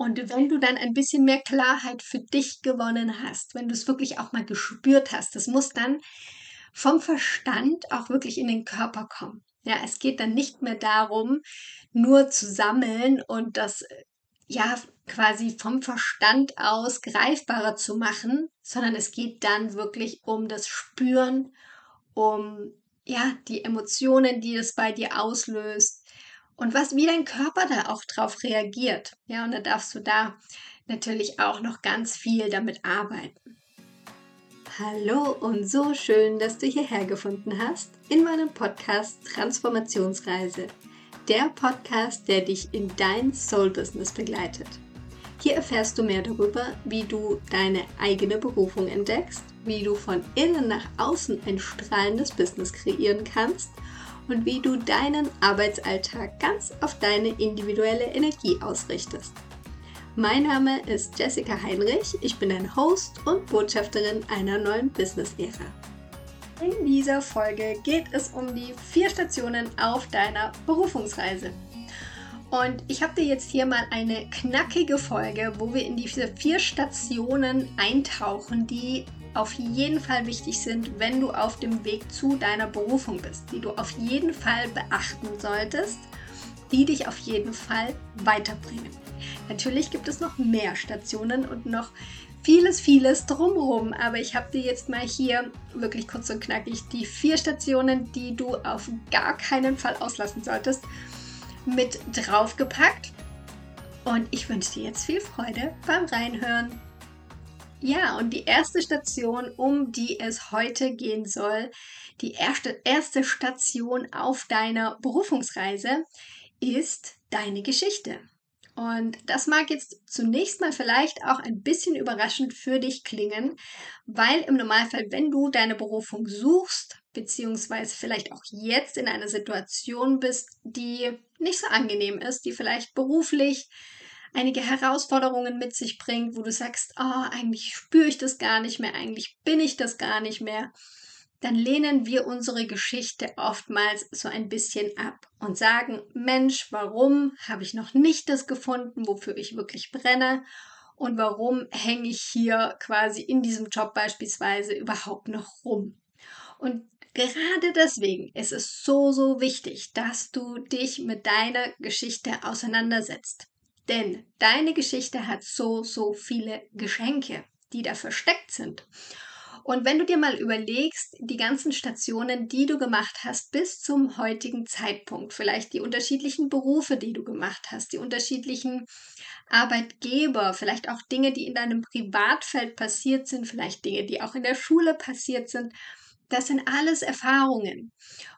Und wenn du dann ein bisschen mehr Klarheit für dich gewonnen hast, wenn du es wirklich auch mal gespürt hast, das muss dann vom Verstand auch wirklich in den Körper kommen. Ja, es geht dann nicht mehr darum, nur zu sammeln und das ja quasi vom Verstand aus greifbarer zu machen, sondern es geht dann wirklich um das Spüren, um ja, die Emotionen, die es bei dir auslöst und was wie dein Körper da auch drauf reagiert. Ja, und da darfst du da natürlich auch noch ganz viel damit arbeiten. Hallo und so schön, dass du hierher gefunden hast in meinem Podcast Transformationsreise. Der Podcast, der dich in dein Soul Business begleitet. Hier erfährst du mehr darüber, wie du deine eigene Berufung entdeckst, wie du von innen nach außen ein strahlendes Business kreieren kannst und wie du deinen Arbeitsalltag ganz auf deine individuelle Energie ausrichtest. Mein Name ist Jessica Heinrich, ich bin ein Host und Botschafterin einer neuen Business-Ära. In dieser Folge geht es um die vier Stationen auf deiner Berufungsreise. Und ich habe dir jetzt hier mal eine knackige Folge, wo wir in diese vier Stationen eintauchen, die auf jeden Fall wichtig sind, wenn du auf dem Weg zu deiner Berufung bist, die du auf jeden Fall beachten solltest, die dich auf jeden Fall weiterbringen. Natürlich gibt es noch mehr Stationen und noch vieles, vieles drumherum, aber ich habe dir jetzt mal hier wirklich kurz und knackig die vier Stationen, die du auf gar keinen Fall auslassen solltest mit draufgepackt. Und ich wünsche dir jetzt viel Freude beim Reinhören. Ja, und die erste Station, um die es heute gehen soll, die erste, erste Station auf deiner Berufungsreise, ist deine Geschichte. Und das mag jetzt zunächst mal vielleicht auch ein bisschen überraschend für dich klingen, weil im Normalfall, wenn du deine Berufung suchst, beziehungsweise vielleicht auch jetzt in einer Situation bist, die nicht so angenehm ist, die vielleicht beruflich einige Herausforderungen mit sich bringt, wo du sagst, oh, eigentlich spüre ich das gar nicht mehr, eigentlich bin ich das gar nicht mehr, dann lehnen wir unsere Geschichte oftmals so ein bisschen ab und sagen, Mensch, warum habe ich noch nicht das gefunden, wofür ich wirklich brenne? Und warum hänge ich hier quasi in diesem Job beispielsweise überhaupt noch rum? Und gerade deswegen ist es so, so wichtig, dass du dich mit deiner Geschichte auseinandersetzt. Denn deine Geschichte hat so, so viele Geschenke, die da versteckt sind. Und wenn du dir mal überlegst, die ganzen Stationen, die du gemacht hast bis zum heutigen Zeitpunkt, vielleicht die unterschiedlichen Berufe, die du gemacht hast, die unterschiedlichen Arbeitgeber, vielleicht auch Dinge, die in deinem Privatfeld passiert sind, vielleicht Dinge, die auch in der Schule passiert sind, das sind alles Erfahrungen.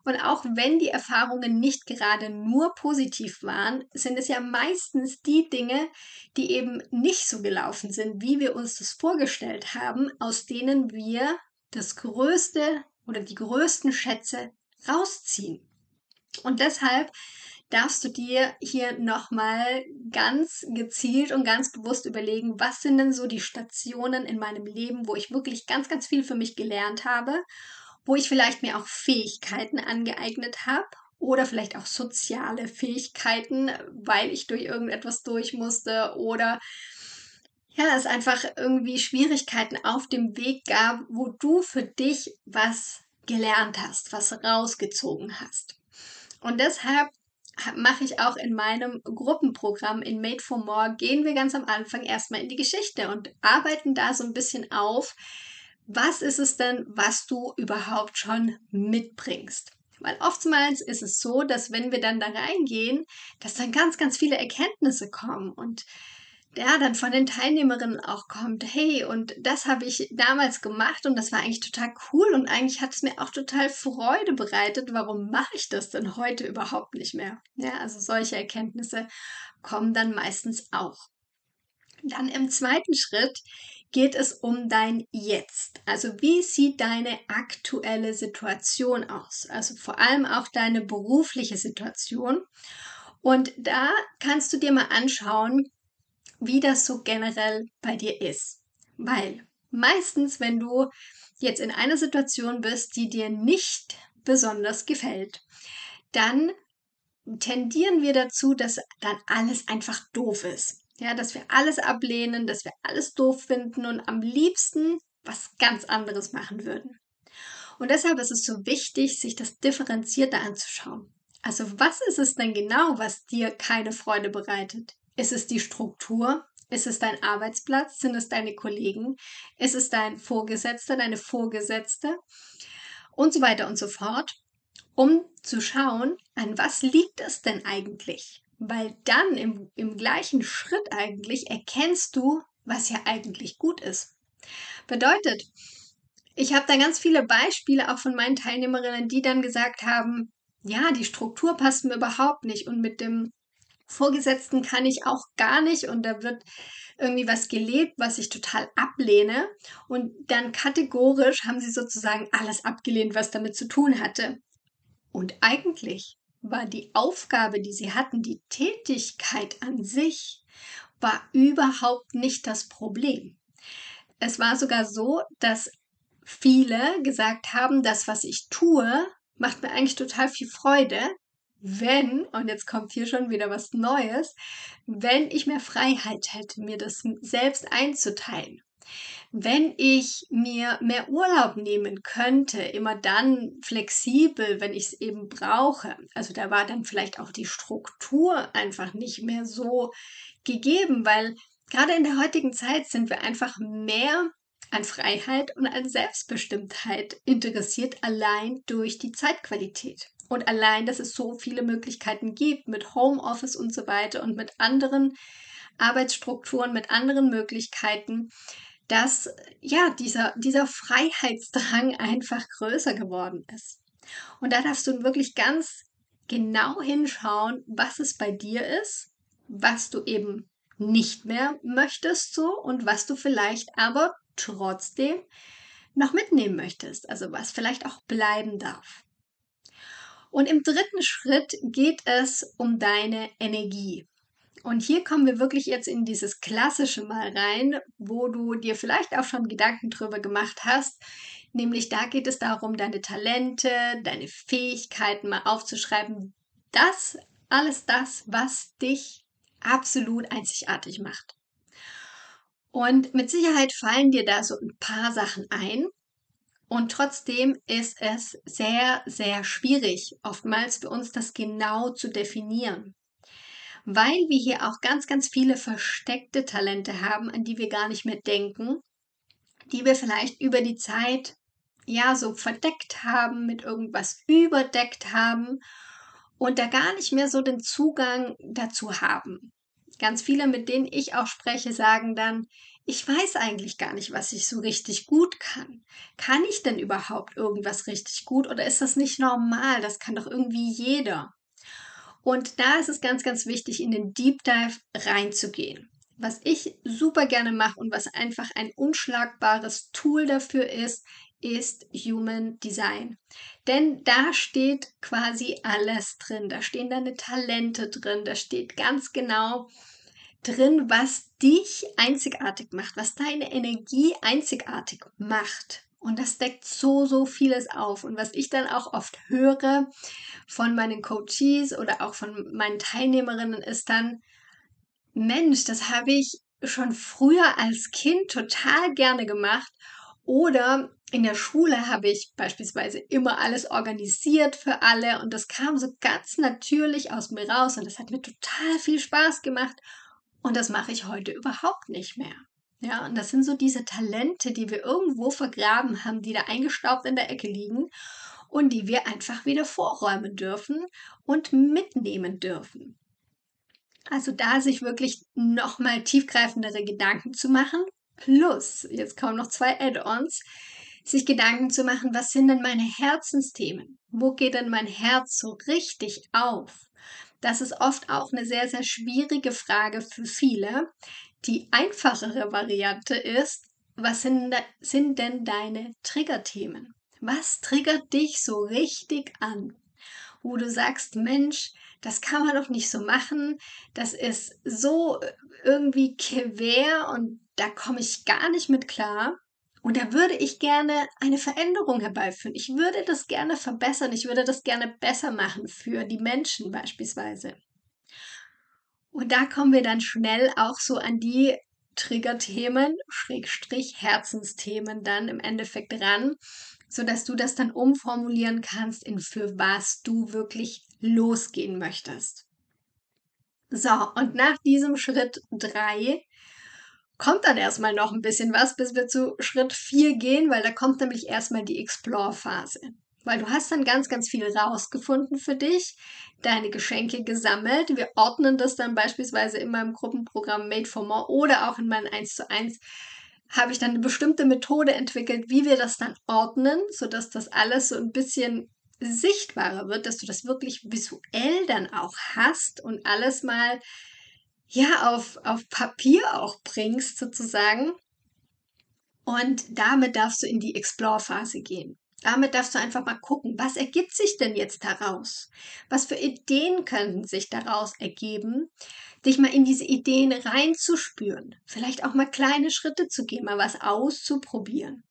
Und auch wenn die Erfahrungen nicht gerade nur positiv waren, sind es ja meistens die Dinge, die eben nicht so gelaufen sind, wie wir uns das vorgestellt haben, aus denen wir das Größte oder die größten Schätze rausziehen. Und deshalb darfst du dir hier nochmal ganz gezielt und ganz bewusst überlegen, was sind denn so die Stationen in meinem Leben, wo ich wirklich ganz, ganz viel für mich gelernt habe wo ich vielleicht mir auch Fähigkeiten angeeignet habe oder vielleicht auch soziale Fähigkeiten, weil ich durch irgendetwas durch musste oder ja, es einfach irgendwie Schwierigkeiten auf dem Weg gab, wo du für dich was gelernt hast, was rausgezogen hast. Und deshalb mache ich auch in meinem Gruppenprogramm in Made for More, gehen wir ganz am Anfang erstmal in die Geschichte und arbeiten da so ein bisschen auf, was ist es denn, was du überhaupt schon mitbringst? Weil oftmals ist es so, dass wenn wir dann da reingehen, dass dann ganz, ganz viele Erkenntnisse kommen und ja, dann von den Teilnehmerinnen auch kommt, hey, und das habe ich damals gemacht und das war eigentlich total cool und eigentlich hat es mir auch total Freude bereitet. Warum mache ich das denn heute überhaupt nicht mehr? Ja, also solche Erkenntnisse kommen dann meistens auch. Dann im zweiten Schritt geht es um dein Jetzt. Also wie sieht deine aktuelle Situation aus? Also vor allem auch deine berufliche Situation. Und da kannst du dir mal anschauen, wie das so generell bei dir ist. Weil meistens, wenn du jetzt in einer Situation bist, die dir nicht besonders gefällt, dann tendieren wir dazu, dass dann alles einfach doof ist. Ja, dass wir alles ablehnen, dass wir alles doof finden und am liebsten was ganz anderes machen würden. Und deshalb ist es so wichtig, sich das differenzierter anzuschauen. Also was ist es denn genau, was dir keine Freude bereitet? Ist es die Struktur? Ist es dein Arbeitsplatz? Sind es deine Kollegen? Ist es dein Vorgesetzter, deine Vorgesetzte? Und so weiter und so fort, um zu schauen, an was liegt es denn eigentlich? Weil dann im, im gleichen Schritt eigentlich erkennst du, was ja eigentlich gut ist. Bedeutet, ich habe da ganz viele Beispiele auch von meinen Teilnehmerinnen, die dann gesagt haben, ja, die Struktur passt mir überhaupt nicht und mit dem Vorgesetzten kann ich auch gar nicht und da wird irgendwie was gelebt, was ich total ablehne. Und dann kategorisch haben sie sozusagen alles abgelehnt, was damit zu tun hatte. Und eigentlich war die Aufgabe, die sie hatten, die Tätigkeit an sich, war überhaupt nicht das Problem. Es war sogar so, dass viele gesagt haben, das, was ich tue, macht mir eigentlich total viel Freude, wenn, und jetzt kommt hier schon wieder was Neues, wenn ich mehr Freiheit hätte, mir das selbst einzuteilen. Wenn ich mir mehr Urlaub nehmen könnte, immer dann flexibel, wenn ich es eben brauche. Also da war dann vielleicht auch die Struktur einfach nicht mehr so gegeben, weil gerade in der heutigen Zeit sind wir einfach mehr an Freiheit und an Selbstbestimmtheit interessiert, allein durch die Zeitqualität. Und allein, dass es so viele Möglichkeiten gibt mit Homeoffice und so weiter und mit anderen Arbeitsstrukturen, mit anderen Möglichkeiten, dass ja dieser, dieser Freiheitsdrang einfach größer geworden ist. Und da darfst du wirklich ganz genau hinschauen, was es bei dir ist, was du eben nicht mehr möchtest so und was du vielleicht aber trotzdem noch mitnehmen möchtest, also was vielleicht auch bleiben darf. Und im dritten Schritt geht es um deine Energie. Und hier kommen wir wirklich jetzt in dieses klassische Mal rein, wo du dir vielleicht auch schon Gedanken drüber gemacht hast. Nämlich da geht es darum, deine Talente, deine Fähigkeiten mal aufzuschreiben. Das, alles das, was dich absolut einzigartig macht. Und mit Sicherheit fallen dir da so ein paar Sachen ein. Und trotzdem ist es sehr, sehr schwierig, oftmals für uns das genau zu definieren. Weil wir hier auch ganz, ganz viele versteckte Talente haben, an die wir gar nicht mehr denken, die wir vielleicht über die Zeit ja so verdeckt haben, mit irgendwas überdeckt haben und da gar nicht mehr so den Zugang dazu haben. Ganz viele, mit denen ich auch spreche, sagen dann, ich weiß eigentlich gar nicht, was ich so richtig gut kann. Kann ich denn überhaupt irgendwas richtig gut oder ist das nicht normal? Das kann doch irgendwie jeder. Und da ist es ganz, ganz wichtig, in den Deep Dive reinzugehen. Was ich super gerne mache und was einfach ein unschlagbares Tool dafür ist, ist Human Design. Denn da steht quasi alles drin. Da stehen deine Talente drin. Da steht ganz genau, drin, was dich einzigartig macht, was deine Energie einzigartig macht. Und das deckt so, so vieles auf. Und was ich dann auch oft höre von meinen Coaches oder auch von meinen Teilnehmerinnen ist dann, Mensch, das habe ich schon früher als Kind total gerne gemacht. Oder in der Schule habe ich beispielsweise immer alles organisiert für alle und das kam so ganz natürlich aus mir raus und das hat mir total viel Spaß gemacht. Und das mache ich heute überhaupt nicht mehr. Ja, und das sind so diese Talente, die wir irgendwo vergraben haben, die da eingestaubt in der Ecke liegen und die wir einfach wieder vorräumen dürfen und mitnehmen dürfen. Also da sich wirklich nochmal tiefgreifendere Gedanken zu machen, plus, jetzt kommen noch zwei Add-ons, sich Gedanken zu machen, was sind denn meine Herzensthemen? Wo geht denn mein Herz so richtig auf? Das ist oft auch eine sehr, sehr schwierige Frage für viele. Die einfachere Variante ist, was sind, denn deine Triggerthemen? Was triggert dich so richtig an? Wo du sagst, Mensch, das kann man doch nicht so machen, das ist so irgendwie quer und da komme ich gar nicht mit klar. Und da würde ich gerne eine Veränderung herbeiführen. Ich würde das gerne verbessern. Ich würde das gerne besser machen für die Menschen beispielsweise. Und da kommen wir dann schnell auch so an die Triggerthemen, Schrägstrich Herzensthemen dann im Endeffekt ran, sodass du das dann umformulieren kannst in für was du wirklich losgehen möchtest. So, und nach diesem Schritt drei kommt dann erstmal noch ein bisschen was, bis wir zu Schritt vier gehen, weil da kommt nämlich erstmal die Explore-Phase. Weil du hast dann ganz, ganz viel rausgefunden für dich, deine Geschenke gesammelt. Wir ordnen das dann beispielsweise in meinem Gruppenprogramm Made for More oder auch in meinem 1 zu 1 habe ich dann eine bestimmte Methode entwickelt, wie wir das dann ordnen, sodass das alles so ein bisschen sichtbarer wird, dass du das wirklich visuell dann auch hast und alles mal ja auf, auf Papier auch bringst sozusagen. Und damit darfst du in die Explore-Phase gehen. Damit darfst du einfach mal gucken, was ergibt sich denn jetzt daraus? Was für Ideen könnten sich daraus ergeben? Dich mal in diese Ideen reinzuspüren, vielleicht auch mal kleine Schritte zu gehen, mal was auszuprobieren.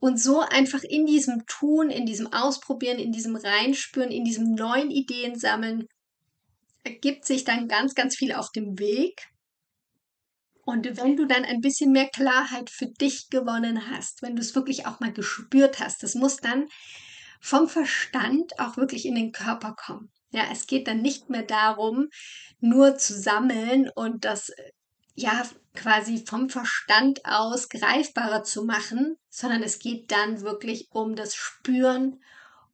Und so einfach in diesem Tun, in diesem Ausprobieren, in diesem Reinspüren, in diesem neuen Ideen sammeln, ergibt sich dann ganz, ganz viel auf dem Weg. Und wenn du dann ein bisschen mehr Klarheit für dich gewonnen hast, wenn du es wirklich auch mal gespürt hast, das muss dann vom Verstand auch wirklich in den Körper kommen. Ja, es geht dann nicht mehr darum, nur zu sammeln und das ja quasi vom Verstand aus greifbarer zu machen, sondern es geht dann wirklich um das Spüren,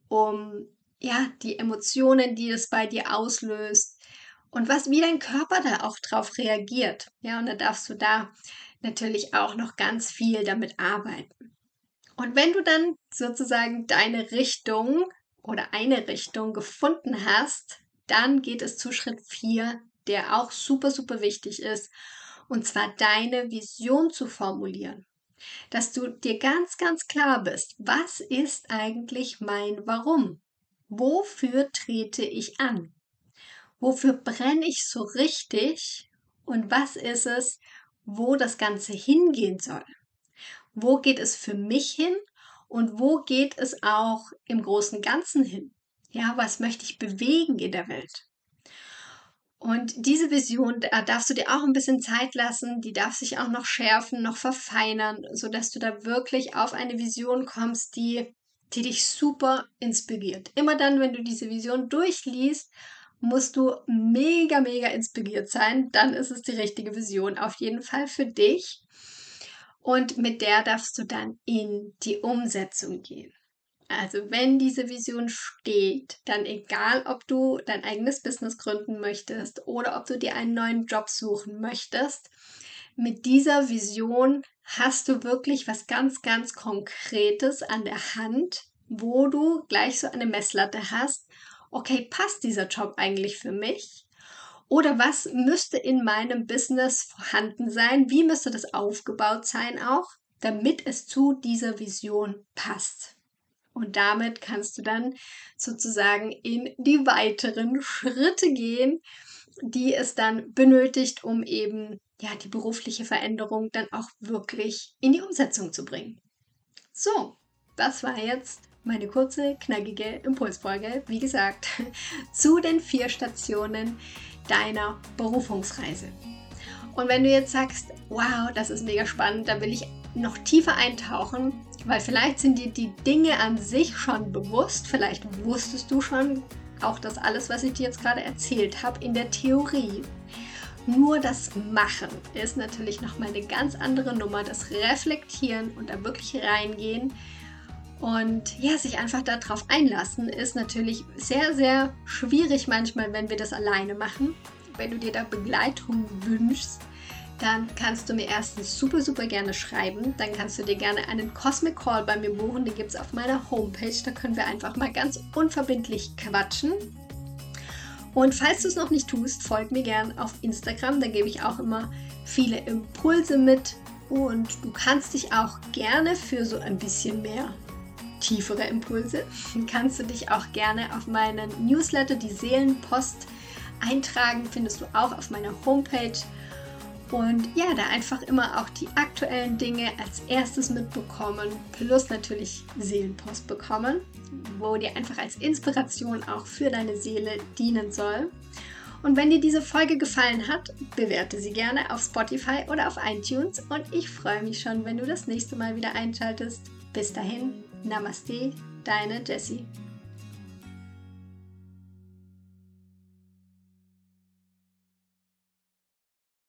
um ja die Emotionen, die es bei dir auslöst, und was, wie dein Körper da auch drauf reagiert. Ja, und da darfst du da natürlich auch noch ganz viel damit arbeiten. Und wenn du dann sozusagen deine Richtung oder eine Richtung gefunden hast, dann geht es zu Schritt 4, der auch super, super wichtig ist. Und zwar deine Vision zu formulieren. Dass du dir ganz, ganz klar bist, was ist eigentlich mein Warum? Wofür trete ich an? Wofür brenne ich so richtig und was ist es, wo das Ganze hingehen soll. Wo geht es für mich hin und wo geht es auch im großen Ganzen hin? Ja, was möchte ich bewegen in der Welt? Und diese Vision, da darfst du dir auch ein bisschen Zeit lassen, die darf sich auch noch schärfen, noch verfeinern, sodass du da wirklich auf eine Vision kommst, die, die dich super inspiriert. Immer dann, wenn du diese Vision durchliest musst du mega, mega inspiriert sein. Dann ist es die richtige Vision auf jeden Fall für dich. Und mit der darfst du dann in die Umsetzung gehen. Also wenn diese Vision steht, dann egal, ob du dein eigenes Business gründen möchtest oder ob du dir einen neuen Job suchen möchtest, mit dieser Vision hast du wirklich was ganz, ganz Konkretes an der Hand, wo du gleich so eine Messlatte hast okay, passt dieser Job eigentlich für mich? Oder was müsste in meinem Business vorhanden sein? Wie müsste das aufgebaut sein auch, damit es zu dieser Vision passt? Und damit kannst du dann sozusagen in die weiteren Schritte gehen, die es dann benötigt, um eben ja die berufliche Veränderung dann auch wirklich in die Umsetzung zu bringen. So, das war jetzt meine kurze, knackige Impulsfolge, wie gesagt, zu den vier Stationen deiner Berufungsreise. Und wenn du jetzt sagst, wow, das ist mega spannend, da will ich noch tiefer eintauchen, weil vielleicht sind dir die Dinge an sich schon bewusst, vielleicht wusstest du schon auch das alles, was ich dir jetzt gerade erzählt habe, in der Theorie. Nur das Machen ist natürlich nochmal eine ganz andere Nummer, das Reflektieren und da wirklich reingehen und ja, sich einfach darauf einlassen ist natürlich sehr, sehr schwierig manchmal, wenn wir das alleine machen. Wenn du dir da Begleitung wünschst, dann kannst du mir erstens super, super gerne schreiben. Dann kannst du dir gerne einen Cosmic Call bei mir buchen. Den gibt es auf meiner Homepage. Da können wir einfach mal ganz unverbindlich quatschen. Und falls du es noch nicht tust, folg mir gerne auf Instagram. Da gebe ich auch immer viele Impulse mit. Und du kannst dich auch gerne für so ein bisschen mehr tiefere Impulse, kannst du dich auch gerne auf meinen Newsletter, die Seelenpost, eintragen. Findest du auch auf meiner Homepage. Und ja, da einfach immer auch die aktuellen Dinge als erstes mitbekommen, plus natürlich Seelenpost bekommen, wo dir einfach als Inspiration auch für deine Seele dienen soll. Und wenn dir diese Folge gefallen hat, bewerte sie gerne auf Spotify oder auf iTunes und ich freue mich schon, wenn du das nächste Mal wieder einschaltest. Bis dahin, Namaste, deine Jessie.